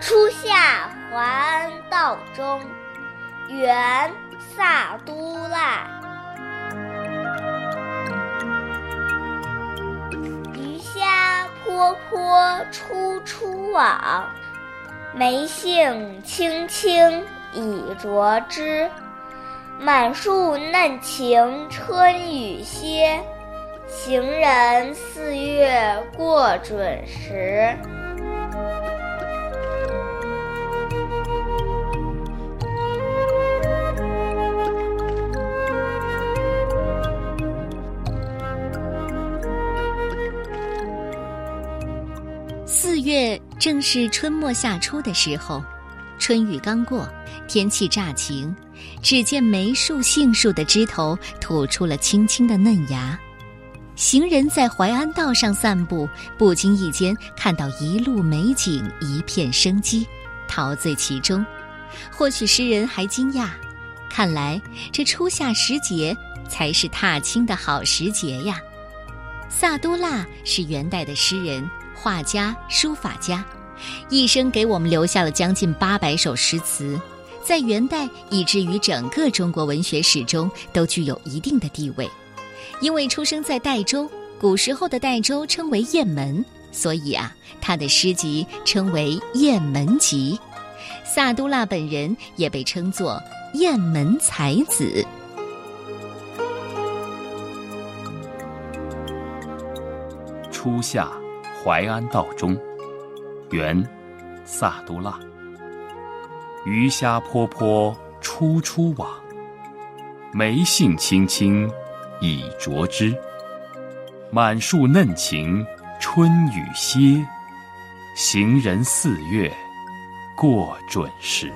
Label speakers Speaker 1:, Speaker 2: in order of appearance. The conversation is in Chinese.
Speaker 1: 初夏还道中，元萨都腊。鱼虾泼泼出出网，梅杏青青已着枝。满树嫩晴春雨歇，行人四月过准时。
Speaker 2: 四月正是春末夏初的时候，春雨刚过，天气乍晴。只见梅树、杏树的枝头吐出了青青的嫩芽，行人在淮安道上散步，不经意间看到一路美景，一片生机，陶醉其中。或许诗人还惊讶，看来这初夏时节才是踏青的好时节呀。萨都腊是元代的诗人、画家、书法家，一生给我们留下了将近八百首诗词。在元代，以至于整个中国文学史中都具有一定的地位。因为出生在代州，古时候的代州称为雁门，所以啊，他的诗集称为《雁门集》。萨都腊本人也被称作“雁门才子”。
Speaker 3: 初夏，淮安道中，元，萨都腊。鱼虾泼泼出出网，梅杏青青已着枝。满树嫩晴春雨歇，行人四月过准时。